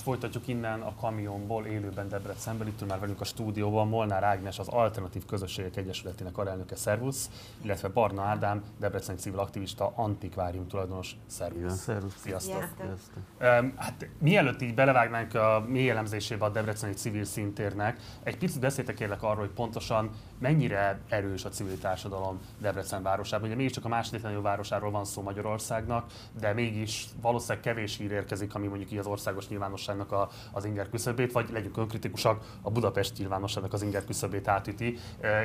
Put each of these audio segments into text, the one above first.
és folytatjuk innen a kamionból élőben Debrecenben. Itt már velünk a stúdióban Molnár Ágnes, az Alternatív Közösségek Egyesületének alelnöke, szervusz, illetve Barna Ádám, Debrecen civil aktivista, antikvárium tulajdonos, szervusz. szervusz. Sziasztok. Um, hát mielőtt így belevágnánk a mély elemzésébe a Debreceni civil szintérnek, egy picit beszéltek kérlek arról, hogy pontosan mennyire erős a civil társadalom Debrecen városában. Ugye mégiscsak a második legnagyobb városáról van szó Magyarországnak, de mégis valószínűleg kevés hír érkezik, ami mondjuk így az országos nyilvánosságnak a, az inger küszöbét, vagy legyünk önkritikusak, a Budapest nyilvánosságnak az inger küszöbét átüti,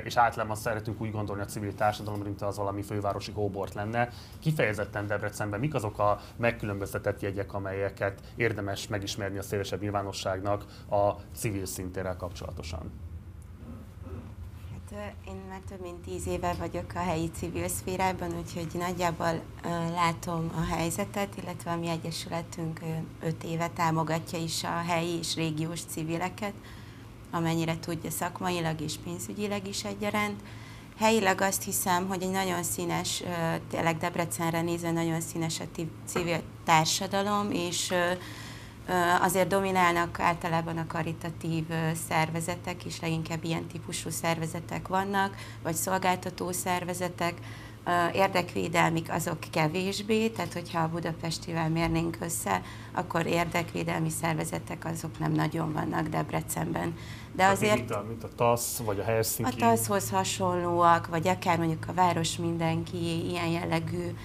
és általában szeretünk úgy gondolni a civil társadalom, mint az valami fővárosi hóbort lenne. Kifejezetten Debrecenben mik azok a megkülönböztetett jegyek, amelyeket érdemes megismerni a szélesebb nyilvánosságnak a civil szintérrel kapcsolatosan? Én már több mint tíz éve vagyok a helyi civil szférában, úgyhogy nagyjából látom a helyzetet, illetve a mi egyesületünk öt éve támogatja is a helyi és régiós civileket, amennyire tudja szakmailag és pénzügyileg is egyaránt. Helyileg azt hiszem, hogy egy nagyon színes, tényleg Debrecenre nézve nagyon színes a civil társadalom, és Azért dominálnak általában a karitatív szervezetek, és leginkább ilyen típusú szervezetek vannak, vagy szolgáltató szervezetek. Érdekvédelmik azok kevésbé, tehát hogyha a Budapestivel mérnénk össze, akkor érdekvédelmi szervezetek azok nem nagyon vannak Debrecenben. De azért... Mint a, mint a TASZ, vagy a Helsinki? A TASZ-hoz hasonlóak, vagy akár mondjuk a Város Mindenki, ilyen jellegű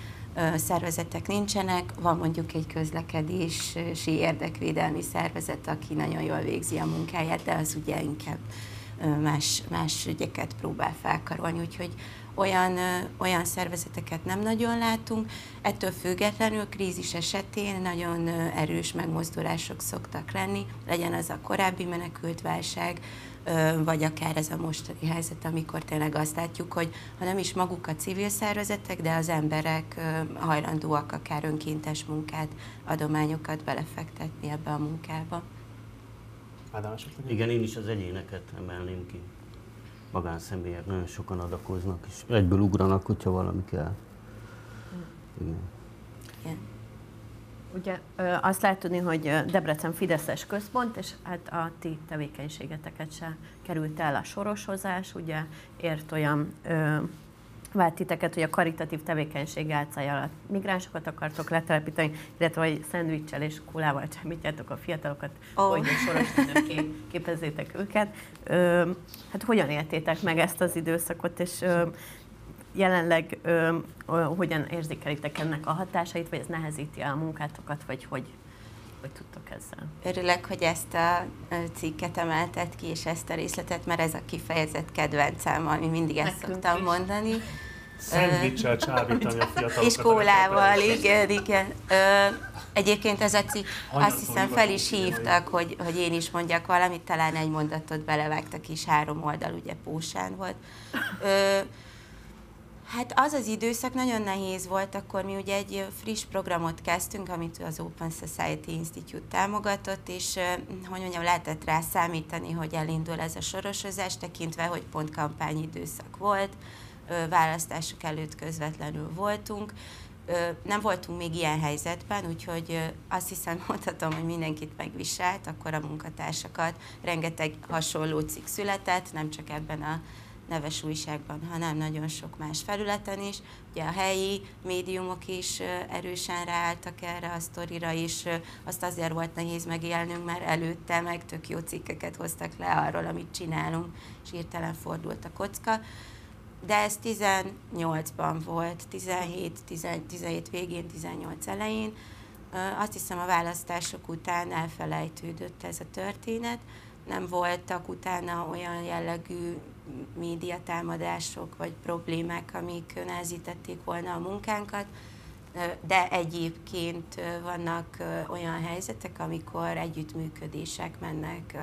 szervezetek nincsenek, van mondjuk egy közlekedési érdekvédelmi szervezet, aki nagyon jól végzi a munkáját, de az ugye inkább más, más ügyeket próbál felkarolni, úgyhogy olyan, olyan szervezeteket nem nagyon látunk. Ettől függetlenül krízis esetén nagyon erős megmozdulások szoktak lenni, legyen az a korábbi menekültválság, vagy akár ez a mostani helyzet, amikor tényleg azt látjuk, hogy ha nem is maguk a civil szervezetek, de az emberek hajlandóak akár önkéntes munkát, adományokat belefektetni ebbe a munkába. Ádám, Igen, én is az egyéneket emelném ki. Magánszemélyek nagyon sokan adakoznak, és egyből ugranak, hogyha valami kell. Igen. Igen. Ugye azt lehet tudni, hogy Debrecen Fideszes központ, és hát a ti tevékenységeteket se került el a soroshozás, ugye ért olyan ö, vált titeket, hogy a karitatív tevékenység álcája alatt migránsokat akartok letelepíteni, illetve hogy szendvicsel és kulával csámítjátok a fiatalokat, oh. hogy soros képezzétek őket. Ö, hát hogyan éltétek meg ezt az időszakot, és ö, jelenleg ö, ö, hogyan érzékelitek ennek a hatásait, vagy ez nehezíti el a munkátokat, vagy hogy, hogy tudtok ezzel? Örülök, hogy ezt a cikket emeltet ki, és ezt a részletet, mert ez a kifejezett kedvencem, ami mindig ezt Nekünk szoktam is. mondani. Szendvicsel csábítani a fiatalokat. És kólával, igen, igen. Ö, egyébként ez a cikk, azt hiszem fel is hívtak, hogy, hogy én is mondjak valamit, talán egy mondatot belevágtak is, három oldal, ugye Pósán volt. Ö, Hát az az időszak nagyon nehéz volt, akkor mi ugye egy friss programot kezdtünk, amit az Open Society Institute támogatott, és hogy mondjam, lehetett rá számítani, hogy elindul ez a sorosozás, tekintve, hogy pont kampányidőszak volt, választások előtt közvetlenül voltunk, nem voltunk még ilyen helyzetben, úgyhogy azt hiszem, mondhatom, hogy mindenkit megviselt, akkor a munkatársakat, rengeteg hasonló cikk született, nem csak ebben a neves újságban, hanem nagyon sok más felületen is. Ugye a helyi médiumok is erősen ráálltak erre a sztorira, és azt azért volt nehéz megélnünk, mert előtte meg tök jó cikkeket hoztak le arról, amit csinálunk, és hirtelen fordult a kocka. De ez 18-ban volt, 17, 17 végén, 18 elején. Azt hiszem a választások után elfelejtődött ez a történet. Nem voltak utána olyan jellegű médiatámadások vagy problémák, amik nehezítették volna a munkánkat, de egyébként vannak olyan helyzetek, amikor együttműködések mennek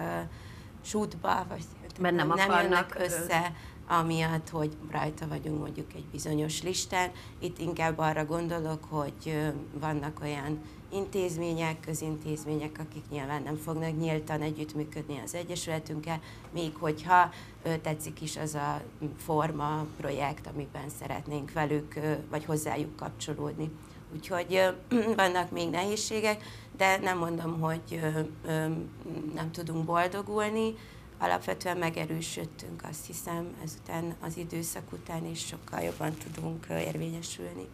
sútba, vagy nem, nem jönnek össze, amiatt, hogy rajta vagyunk mondjuk egy bizonyos listán. Itt inkább arra gondolok, hogy vannak olyan intézmények, közintézmények, akik nyilván nem fognak nyíltan együttműködni az Egyesületünkkel, még hogyha tetszik is az a forma, projekt, amiben szeretnénk velük vagy hozzájuk kapcsolódni. Úgyhogy vannak még nehézségek, de nem mondom, hogy nem tudunk boldogulni, alapvetően megerősödtünk, azt hiszem, ezután az időszak után is sokkal jobban tudunk érvényesülni.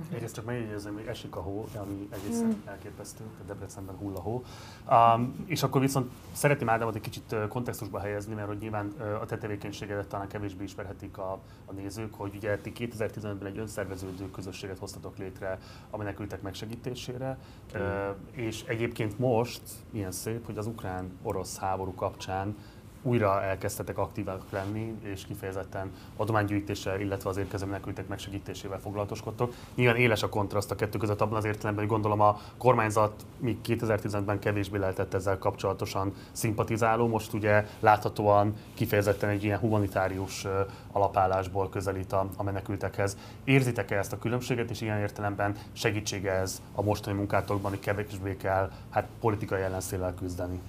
Uh-huh. Egyrészt csak megjegyezem, hogy esik a hó, ami egészen mm. elképesztő, a Debrecenben hull a hó. Um, és akkor viszont szeretném Ádámot egy kicsit kontextusba helyezni, mert hogy nyilván a te tevékenységedet talán kevésbé ismerhetik a, a nézők, hogy ugye ti 2015-ben egy önszerveződő közösséget hoztatok létre a menekültek megsegítésére, mm. uh, és egyébként most ilyen szép, hogy az ukrán-orosz háború kapcsán újra elkezdtetek aktívak lenni, és kifejezetten adománygyűjtéssel, illetve az érkező menekültek megsegítésével foglalatoskodtok. Nyilván éles a kontraszt a kettő között abban az értelemben, hogy gondolom a kormányzat még 2015-ben kevésbé lehetett ezzel kapcsolatosan szimpatizáló, most ugye láthatóan kifejezetten egy ilyen humanitárius alapállásból közelít a, a menekültekhez. Érzitek-e ezt a különbséget, és ilyen értelemben segítsége ez a mostani munkátokban, hogy kevésbé kell hát, politikai ellenszéllel küzdeni?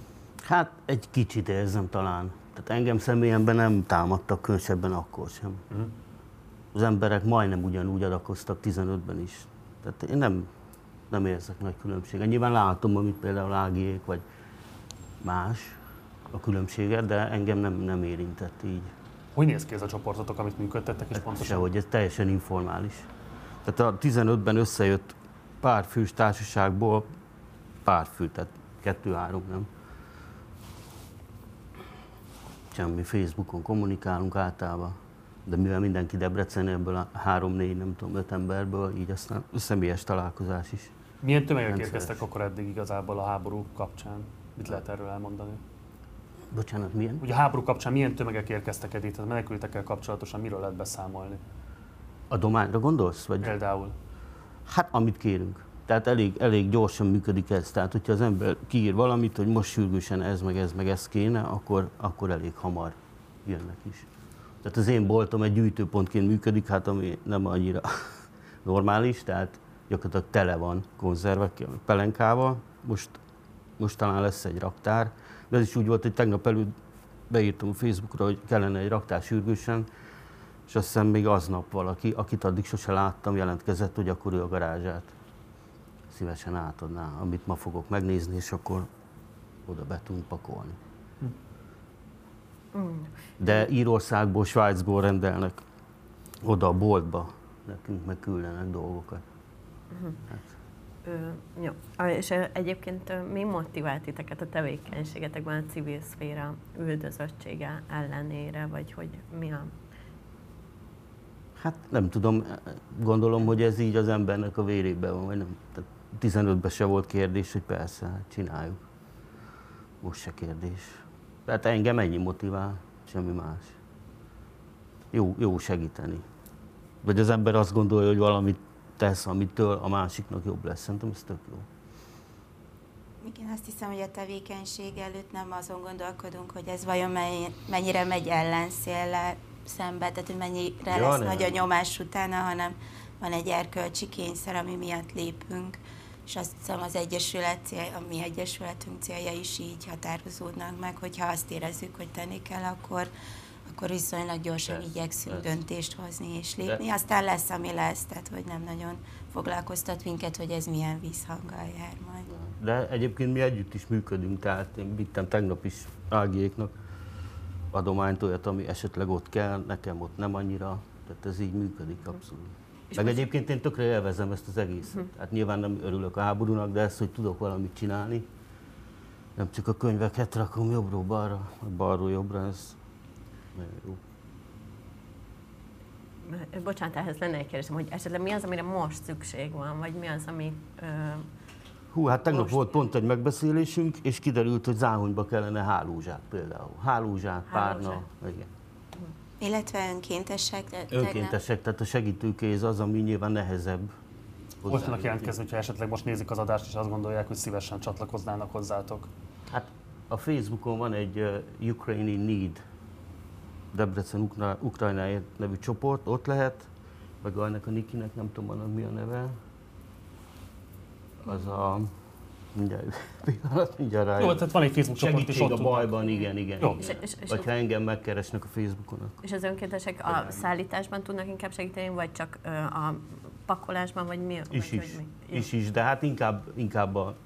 Hát egy kicsit érzem talán. Tehát engem személyemben nem támadtak különösebben akkor sem. Uh-huh. Az emberek majdnem ugyanúgy adakoztak 15-ben is. Tehát én nem, nem érzek nagy különbséget. Nyilván látom, amit például Ágiék vagy más a különbséget, de engem nem, nem érintett így. Hogy néz ki ez a csoportotok, amit működtettek, és hát pontosan? Sehogy, ez teljesen informális. Tehát a 15-ben összejött pár fős társaságból, pár fő, tehát kettő-három, nem? Semmi, Facebookon kommunikálunk általában, de mivel mindenki Debrecen, ebből a három-négy, nem tudom, öt emberből, így aztán személyes találkozás is. Milyen tömegek érkeztek akkor eddig igazából a háború kapcsán? Mit lehet erről elmondani? Bocsánat, milyen? Ugye a háború kapcsán milyen tömegek érkeztek eddig, tehát menekültekkel kapcsolatosan miről lehet beszámolni? A dományra gondolsz? Vagy? Például. Hát, amit kérünk. Tehát elég, elég gyorsan működik ez. Tehát, hogyha az ember kiír valamit, hogy most sürgősen ez, meg ez, meg ez kéne, akkor, akkor elég hamar jönnek is. Tehát az én boltom egy gyűjtőpontként működik, hát ami nem annyira normális, tehát gyakorlatilag tele van konzervekkel, pelenkával. Most, most talán lesz egy raktár, de ez is úgy volt, hogy tegnap előtt beírtam a Facebookra, hogy kellene egy raktár sürgősen, és azt hiszem még aznap valaki, akit addig sose láttam, jelentkezett, hogy akkor ő a garázsát szívesen átadná, amit ma fogok megnézni, és akkor oda be tudunk pakolni. De Írországból, Svájcból rendelnek oda a boltba, nekünk meg küldenek dolgokat. Hát. Ö, jó. És egyébként mi motivált titeket a tevékenységetekben a civil szféra üldözöttsége ellenére, vagy hogy mi a... Hát nem tudom, gondolom, hogy ez így az embernek a vérében van, vagy nem. Tehát 15-ben se volt kérdés, hogy persze, hát csináljuk. Most se kérdés. Tehát engem ennyi motivál, semmi más. Jó, jó segíteni. Vagy az ember azt gondolja, hogy valamit tesz, amitől a másiknak jobb lesz. Szerintem ez tök jó. Igen, azt hiszem, hogy a tevékenység előtt nem azon gondolkodunk, hogy ez vajon mennyire megy ellenszélle szembe, tehát hogy mennyire ja, lesz nem. nagy a nyomás utána, hanem van egy erkölcsi kényszer, ami miatt lépünk és azt hiszem az Egyesület cél, a mi Egyesületünk célja is így határozódnak meg, hogyha azt érezzük, hogy tenni kell, akkor, akkor viszonylag gyorsan lesz, igyekszünk lesz. döntést hozni és lépni. De. Aztán lesz, ami lesz, tehát hogy nem nagyon foglalkoztat minket, hogy ez milyen vízhanggal jár majd. De egyébként mi együtt is működünk, tehát én vittem tegnap is Ágiéknak adományt olyat, ami esetleg ott kell, nekem ott nem annyira, tehát ez így működik abszolút. És Meg most... egyébként én tökre élvezem ezt az egészet. Uh-huh. Hát nyilván nem örülök a háborúnak, de ezt, hogy tudok valamit csinálni, nem csak a könyveket rakom jobbról balra, balról jobbra, ez nagyon jó. Bocsánat, ehhez lenne egy kérdésem, hogy esetleg mi az, amire most szükség van, vagy mi az, ami... Ö, Hú, hát tegnap most... volt pont egy megbeszélésünk, és kiderült, hogy Záhonyba kellene hálózsák például. Hálózsák, párna, igen. Illetve önkéntesek? Önkéntesek, tehát a segítőkéz az, ami nyilván nehezebb. Most tudnak jelentkezni, hogyha esetleg most nézik az adást, és azt gondolják, hogy szívesen csatlakoznának hozzátok. Hát a Facebookon van egy uh, Ukraine Need Debrecen Ukra- Ukrajnáért nevű csoport, ott lehet, meg annak a Nikinek, nem tudom annak mi a neve, az a mindjárt, pillanat, mindjárt rájön. Jó, tehát van egy Facebook csoport, és ott a bajban, igen, igen. Jó. igen. És, és, és vagy ha engem megkeresnek a Facebookon. Akkor. És az önkéntesek a szállításban tudnak inkább segíteni, vagy csak a pakolásban, vagy mi? Is vagy, is, mi? is, is, de hát inkább, inkább a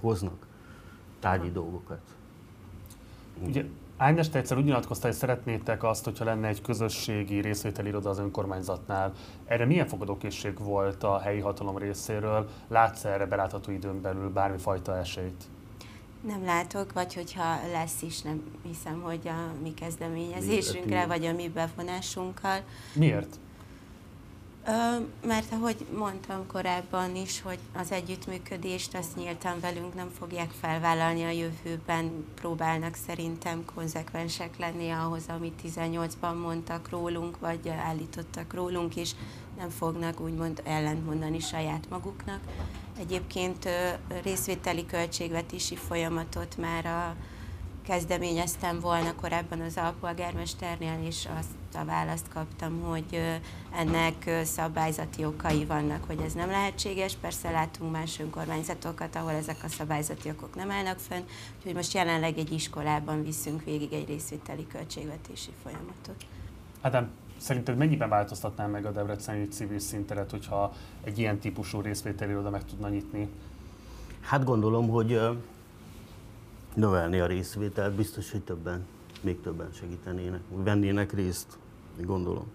hoznak tárgyi dolgokat. Ugye Ágnes, te egyszer úgy nyilatkoztál, hogy szeretnétek azt, hogyha lenne egy közösségi részvételi iroda az önkormányzatnál. Erre milyen fogadókészség volt a helyi hatalom részéről? Látsz erre belátható időn belül bármifajta esélyt? Nem látok, vagy hogyha lesz is, nem hiszem, hogy a mi kezdeményezésünkre, vagy a mi bevonásunkkal. Miért? Mert ahogy mondtam korábban is, hogy az együttműködést azt nyíltan velünk nem fogják felvállalni a jövőben, próbálnak szerintem konzekvensek lenni ahhoz, amit 18-ban mondtak rólunk, vagy állítottak rólunk, és nem fognak úgymond ellentmondani saját maguknak. Egyébként részvételi költségvetési folyamatot már a kezdeményeztem volna korábban az alpolgármesternél, és azt a választ kaptam, hogy ennek szabályzati okai vannak, hogy ez nem lehetséges. Persze látunk más önkormányzatokat, ahol ezek a szabályzati okok nem állnak fönn, úgyhogy most jelenleg egy iskolában viszünk végig egy részvételi költségvetési folyamatot. Ádám, szerinted mennyiben változtatná meg a Debreceni civil szinteret, hogyha egy ilyen típusú részvételi oda meg tudna nyitni? Hát gondolom, hogy növelni a részvételt, biztos, hogy többen, még többen segítenének, vennének részt, gondolom.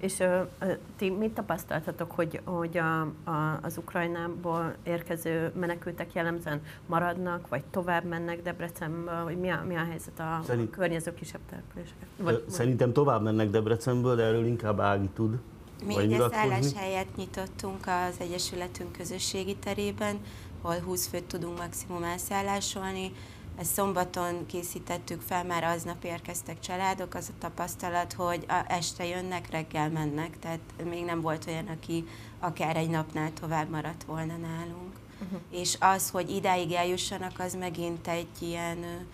És uh, ti mit tapasztaltatok, hogy, hogy a, a, az Ukrajnából érkező menekültek jellemzően maradnak, vagy tovább mennek Debrecenbe, vagy mi a, mi a helyzet a Szerint, környező kisebb települések? Szerintem tovább mennek Debrecenből, de erről inkább Ági tud. Mi egy szálláshelyet nyitottunk az Egyesületünk közösségi terében, ahol 20 főt tudunk maximum elszállásolni. Ezt szombaton készítettük fel, már aznap érkeztek családok, az a tapasztalat, hogy a este jönnek, reggel mennek, tehát még nem volt olyan, aki akár egy napnál tovább maradt volna nálunk. Uh-huh. És az, hogy idáig eljussanak, az megint egy ilyen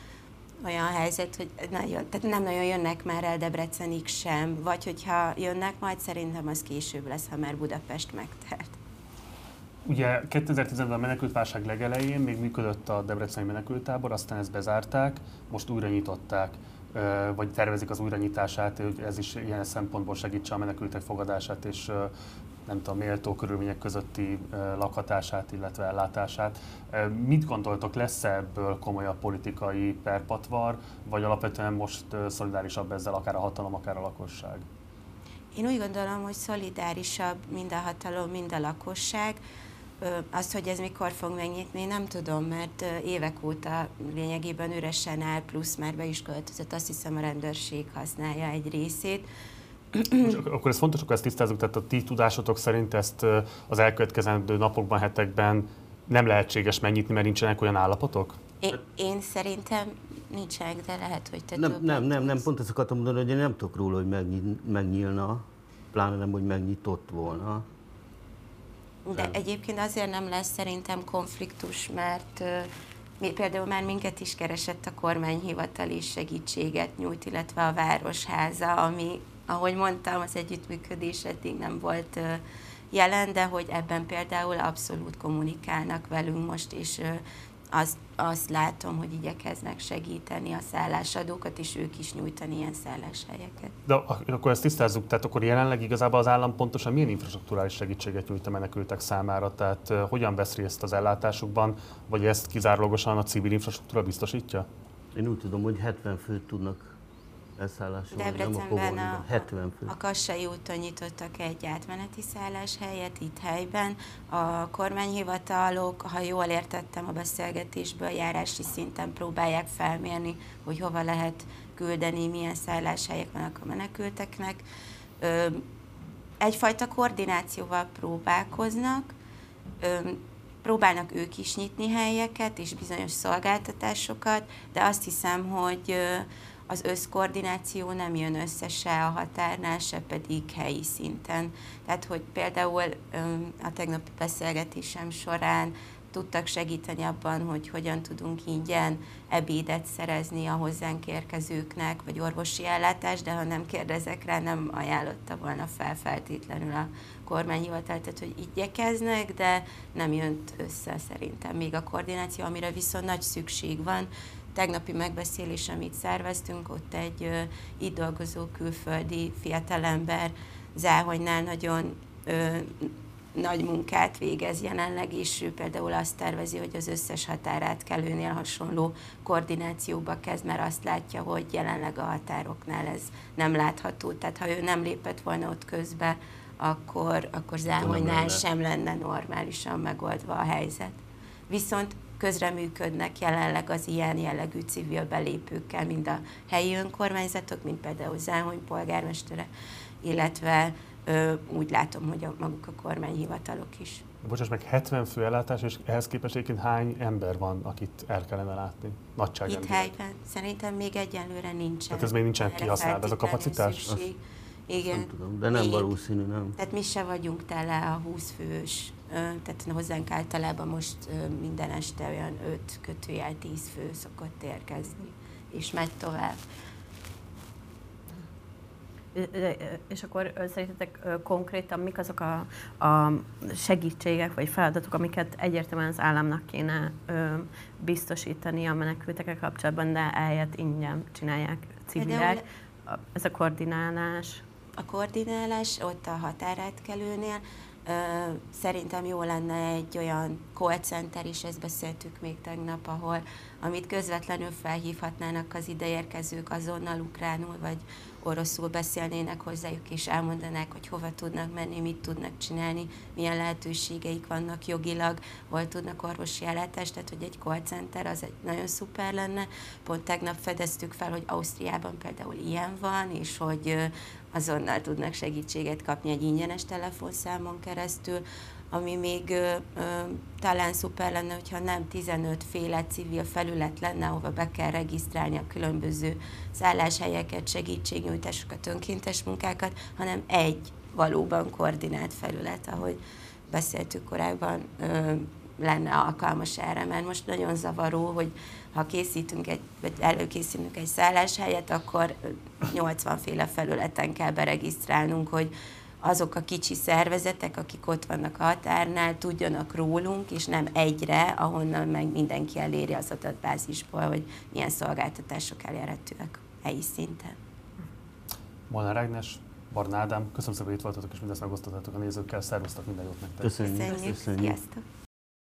olyan helyzet, hogy nagyon, tehát nem nagyon jönnek már el Debrecenig sem, vagy hogyha jönnek, majd szerintem az később lesz, ha már Budapest megtelt. Ugye 2010-ben a menekültválság legelején még működött a Debreceni menekültábor, aztán ezt bezárták, most újra nyitották, vagy tervezik az újranyitását, hogy ez is ilyen szempontból segítse a menekültek fogadását és nem tudom, méltó körülmények közötti lakhatását, illetve ellátását. Mit gondoltok, lesz ebből komolyabb politikai perpatvar, vagy alapvetően most szolidárisabb ezzel akár a hatalom, akár a lakosság? Én úgy gondolom, hogy szolidárisabb mind a hatalom, mind a lakosság. Azt, hogy ez mikor fog megnyitni, nem tudom, mert évek óta lényegében üresen áll, plusz már be is költözött, azt hiszem a rendőrség használja egy részét. Most akkor ez fontos, hogy ezt tisztázzuk, tehát a ti tudásotok szerint ezt az elkövetkezendő napokban, hetekben nem lehetséges megnyitni, mert nincsenek olyan állapotok? Én, én szerintem nincsenek, de lehet, hogy te Nem, nem, nem, nem, pont ezt akartam mondani, hogy én nem tudok róla, hogy megnyílna, pláne nem, hogy megnyitott volna. De egyébként azért nem lesz szerintem konfliktus, mert mi, például már minket is keresett a kormányhivatal is segítséget nyújt, illetve a Városháza, ami, ahogy mondtam, az együttműködés eddig nem volt jelen, de hogy ebben például abszolút kommunikálnak velünk most, és azt, azt látom, hogy igyekeznek segíteni a szállásadókat, és ők is nyújtani ilyen szálláshelyeket. De akkor ezt tisztázzuk, tehát akkor jelenleg igazából az állam pontosan milyen infrastruktúrális segítséget nyújt a menekültek számára, tehát hogyan vesz részt az ellátásukban, vagy ezt kizárólagosan a civil infrastruktúra biztosítja? Én úgy tudom, hogy 70 főt tudnak elszálláson, Debrecenben a, a, 70 fő. a Kassai úton nyitottak egy átmeneti szálláshelyet itt helyben. A kormányhivatalok, ha jól értettem a beszélgetésből, járási szinten próbálják felmérni, hogy hova lehet küldeni, milyen szálláshelyek vannak a menekülteknek. Ö, egyfajta koordinációval próbálkoznak, ö, próbálnak ők is nyitni helyeket és bizonyos szolgáltatásokat, de azt hiszem, hogy az összkoordináció nem jön össze se a határnál, se pedig helyi szinten. Tehát, hogy például a tegnapi beszélgetésem során tudtak segíteni abban, hogy hogyan tudunk ingyen ebédet szerezni a hozzánk érkezőknek, vagy orvosi ellátást, de ha nem kérdezek rá, nem ajánlotta volna fel feltétlenül a kormányhivatal, tehát hogy igyekeznek, de nem jönt össze szerintem még a koordináció, amire viszont nagy szükség van, tegnapi megbeszélés, amit szerveztünk, ott egy itt dolgozó külföldi fiatalember Záhonynál nagyon ö, nagy munkát végez jelenleg, és ő például azt tervezi, hogy az összes határátkelőnél hasonló koordinációba kezd, mert azt látja, hogy jelenleg a határoknál ez nem látható. Tehát ha ő nem lépett volna ott közbe, akkor, akkor Zámonynál sem lenne normálisan megoldva a helyzet. Viszont közreműködnek jelenleg az ilyen jellegű civil belépőkkel, mind a helyi önkormányzatok, mint például Záhony polgármestere, illetve ö, úgy látom, hogy a, maguk a kormányhivatalok is. Bocsáss meg, 70 fő ellátás, és ehhez képest egyébként hány ember van, akit el kellene látni? Nagyságrendileg. Itt helyben szerintem még egyelőre nincsen. Tehát ez még nincsen erre kihasználva, ez a kapacitás? Igen. Nem tudom, de nem Még. valószínű, nem. Tehát mi se vagyunk tele a 20 fős, tehát hozzánk általában most minden este olyan 5 kötőjel 10 fő szokott érkezni, és megy tovább. És akkor szerintetek konkrétan mik azok a, a segítségek vagy feladatok, amiket egyértelműen az államnak kéne ö, biztosítani a menekültekkel kapcsolatban, de eljött ingyen csinálják civilek. Ez a koordinálás. A koordinálás ott a határátkelőnél szerintem jó lenne egy olyan call center is, ezt beszéltük még tegnap, ahol, amit közvetlenül felhívhatnának az ideérkezők azonnal ukránul vagy oroszul beszélnének hozzájuk, és elmondanák, hogy hova tudnak menni, mit tudnak csinálni, milyen lehetőségeik vannak jogilag, hol tudnak orvosi ellátást, tehát hogy egy call center az egy nagyon szuper lenne. Pont tegnap fedeztük fel, hogy Ausztriában például ilyen van, és hogy azonnal tudnak segítséget kapni egy ingyenes telefonszámon keresztül, ami még ö, ö, talán szuper lenne, hogyha nem 15 féle civil felület lenne, ahova be kell regisztrálni a különböző szálláshelyeket, segítségnyújtásokat, önkéntes munkákat, hanem egy valóban koordinált felület, ahogy beszéltük korábban, ö, lenne alkalmas erre, mert most nagyon zavaró, hogy ha készítünk egy, vagy előkészítünk egy szálláshelyet, akkor ö, 80 féle felületen kell beregisztrálnunk, hogy azok a kicsi szervezetek, akik ott vannak a határnál, tudjanak rólunk, és nem egyre, ahonnan meg mindenki eléri az adatbázisból, hogy milyen szolgáltatások elérhetőek helyi szinten. Molnár Ágnes, Barna Ádám, köszönöm szépen, hogy itt voltatok, és mindezt megosztottátok a nézőkkel. Szervusztok, minden jót nektek! Köszönjük. Köszönjük, Köszönjük. sziasztok!